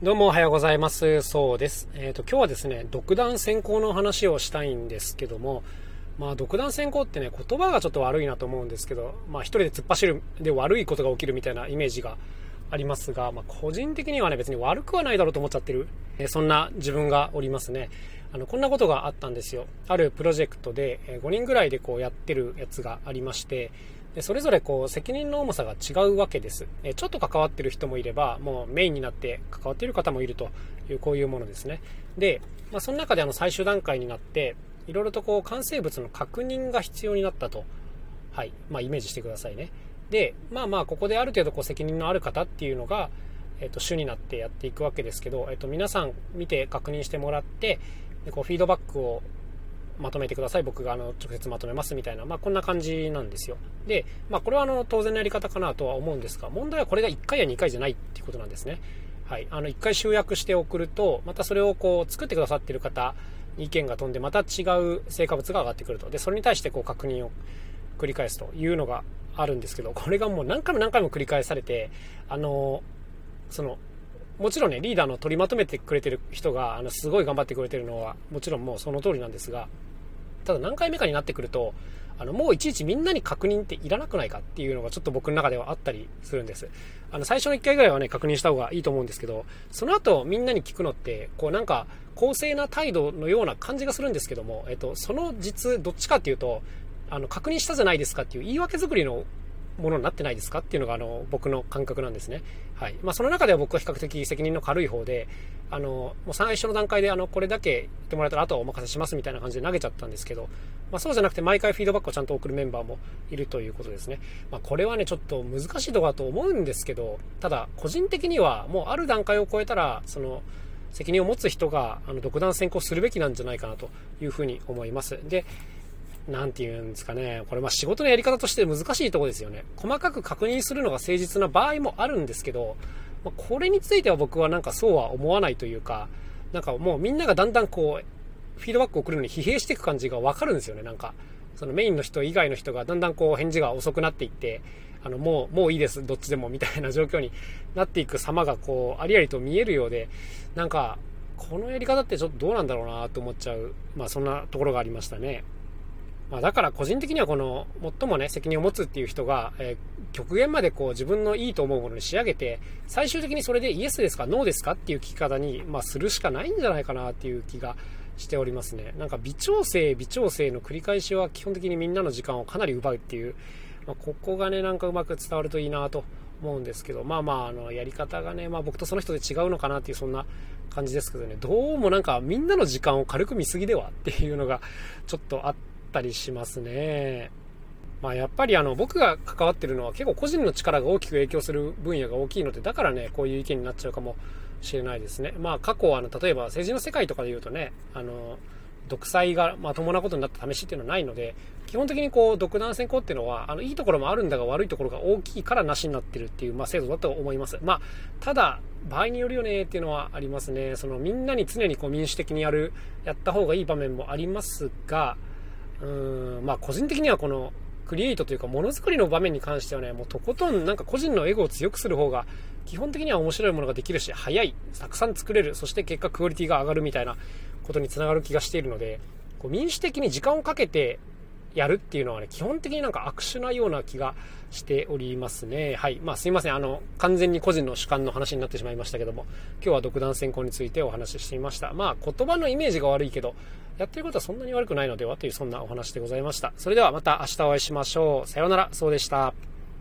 どうもおはようございます。そうです。えっ、ー、と、今日はですね、独断専行の話をしたいんですけども、まあ、独断専行ってね、言葉がちょっと悪いなと思うんですけど、まあ、一人で突っ走るで悪いことが起きるみたいなイメージがありますが、まあ、個人的にはね、別に悪くはないだろうと思っちゃってる、え、そんな自分がおりますね。あの、こんなことがあったんですよ。あるプロジェクトで、え、5人ぐらいでこうやってるやつがありまして、それぞれこう責任の重さが違うわけです、えちょっと関わってる人もいればもうメインになって関わっている方もいるというこういうものですね。で、まあ、その中であの最終段階になっていろいろとこう完成物の確認が必要になったと、はい。まあ、イメージしてくださいね。でまあまあここである程度こう責任のある方っていうのが、えー、と主になってやっていくわけですけど、えー、と皆さん見て確認してもらってでこうフィードバックをまとめてください。僕があの直接まとめますみたいな、まあ、こんな感じなんですよ。で、まあ、これはあの当然のやり方かなとは思うんですが問題はこれが1回や2回じゃないっていうことなんですね。はい、あの1回集約して送るとまたそれをこう作ってくださってる方に意見が飛んでまた違う成果物が上がってくると。でそれに対してこう確認を繰り返すというのがあるんですけどこれがもう何回も何回も繰り返されてあのそのもちろんねリーダーの取りまとめてくれてる人があのすごい頑張ってくれてるのはもちろんもうその通りなんですがただ何回目かになってくると、あの、もういちいちみんなに確認っていらなくないかっていうのがちょっと僕の中ではあったりするんです。あの、最初の1回ぐらいはね、確認した方がいいと思うんですけど、その後みんなに聞くのって、こうなんか、公正な態度のような感じがするんですけども、えっと、その実、どっちかっていうと、あの、確認したじゃないですかっていう言い訳作りのものになってないですかっていうのがあの僕の感覚なんですね。はいまあ、その中では僕は比較的責任の軽い方で、あのもう最初の段階であのこれだけ言ってもらえたらあとはお任せしますみたいな感じで投げちゃったんですけど、まあ、そうじゃなくて毎回フィードバックをちゃんと送るメンバーもいるということですね。まあ、これはね、ちょっと難しいとこだと思うんですけど、ただ個人的にはもうある段階を超えたら、その責任を持つ人があの独断専行するべきなんじゃないかなというふうに思います。で、なんて言うんですかね、これま仕事のやり方として難しいとこですよね。細かく確認するのが誠実な場合もあるんですけど、まこれについては僕はなんかそうは思わないというか、なんかもうみんながだんだんこう、フィードバックを送るのに疲弊していく感じがわかるんですよね、なんか。そのメインの人以外の人がだんだんこう返事が遅くなっていって、あのもう、もういいです、どっちでもみたいな状況になっていく様がこう、ありありと見えるようで、なんか、このやり方ってちょっとどうなんだろうなと思っちゃう、まあそんなところがありましたね。まあ、だから個人的にはこの最もね責任を持つっていう人が、えー、極限までこう自分のいいと思うものに仕上げて最終的にそれでイエスですかノーですかっていう聞き方に、まあ、するしかないんじゃないかなっていう気がしておりますね。なんか微調整微調整の繰り返しは基本的にみんなの時間をかなり奪うっていう、まあ、ここがねなんかうまく伝わるといいなと思うんですけどまあまああのやり方がね、まあ、僕とその人で違うのかなっていうそんな感じですけどね。どうもなんかみんなの時間を軽く見すぎではっていうのがちょっとあってったりしますね。まあ、やっぱりあの僕が関わってるのは結構個人の力が大きく影響する分野が大きいのでだからねこういう意見になっちゃうかもしれないですね。まあ過去あの例えば政治の世界とかで言うとねあの独裁がまともなことになった試しっていうのはないので基本的にこう独断専行っていうのはあのいいところもあるんだが悪いところが大きいからなしになってるっていう、まあ、制度だと思います。まあ、ただ場合によるよねっていうのはありますね。そのみんなに常にこう民主的にやるやった方がいい場面もありますがうんまあ個人的にはこのクリエイトというかものづくりの場面に関してはねもうとことんなんか個人のエゴを強くする方が基本的には面白いものができるし早いたくさん作れるそして結果クオリティが上がるみたいなことにつながる気がしているのでこう民主的に時間をかけてやるっていうのはね基本的になんか悪手なような気がしておりますね。はい。まあすいません。あの完全に個人の主観の話になってしまいましたけども今日は独断専行についてお話ししてみました。まあ言葉のイメージが悪いけどやってることはそんなに悪くないのではというそんなお話でございました。それではまた明日お会いしましょう。さようなら、そうでした。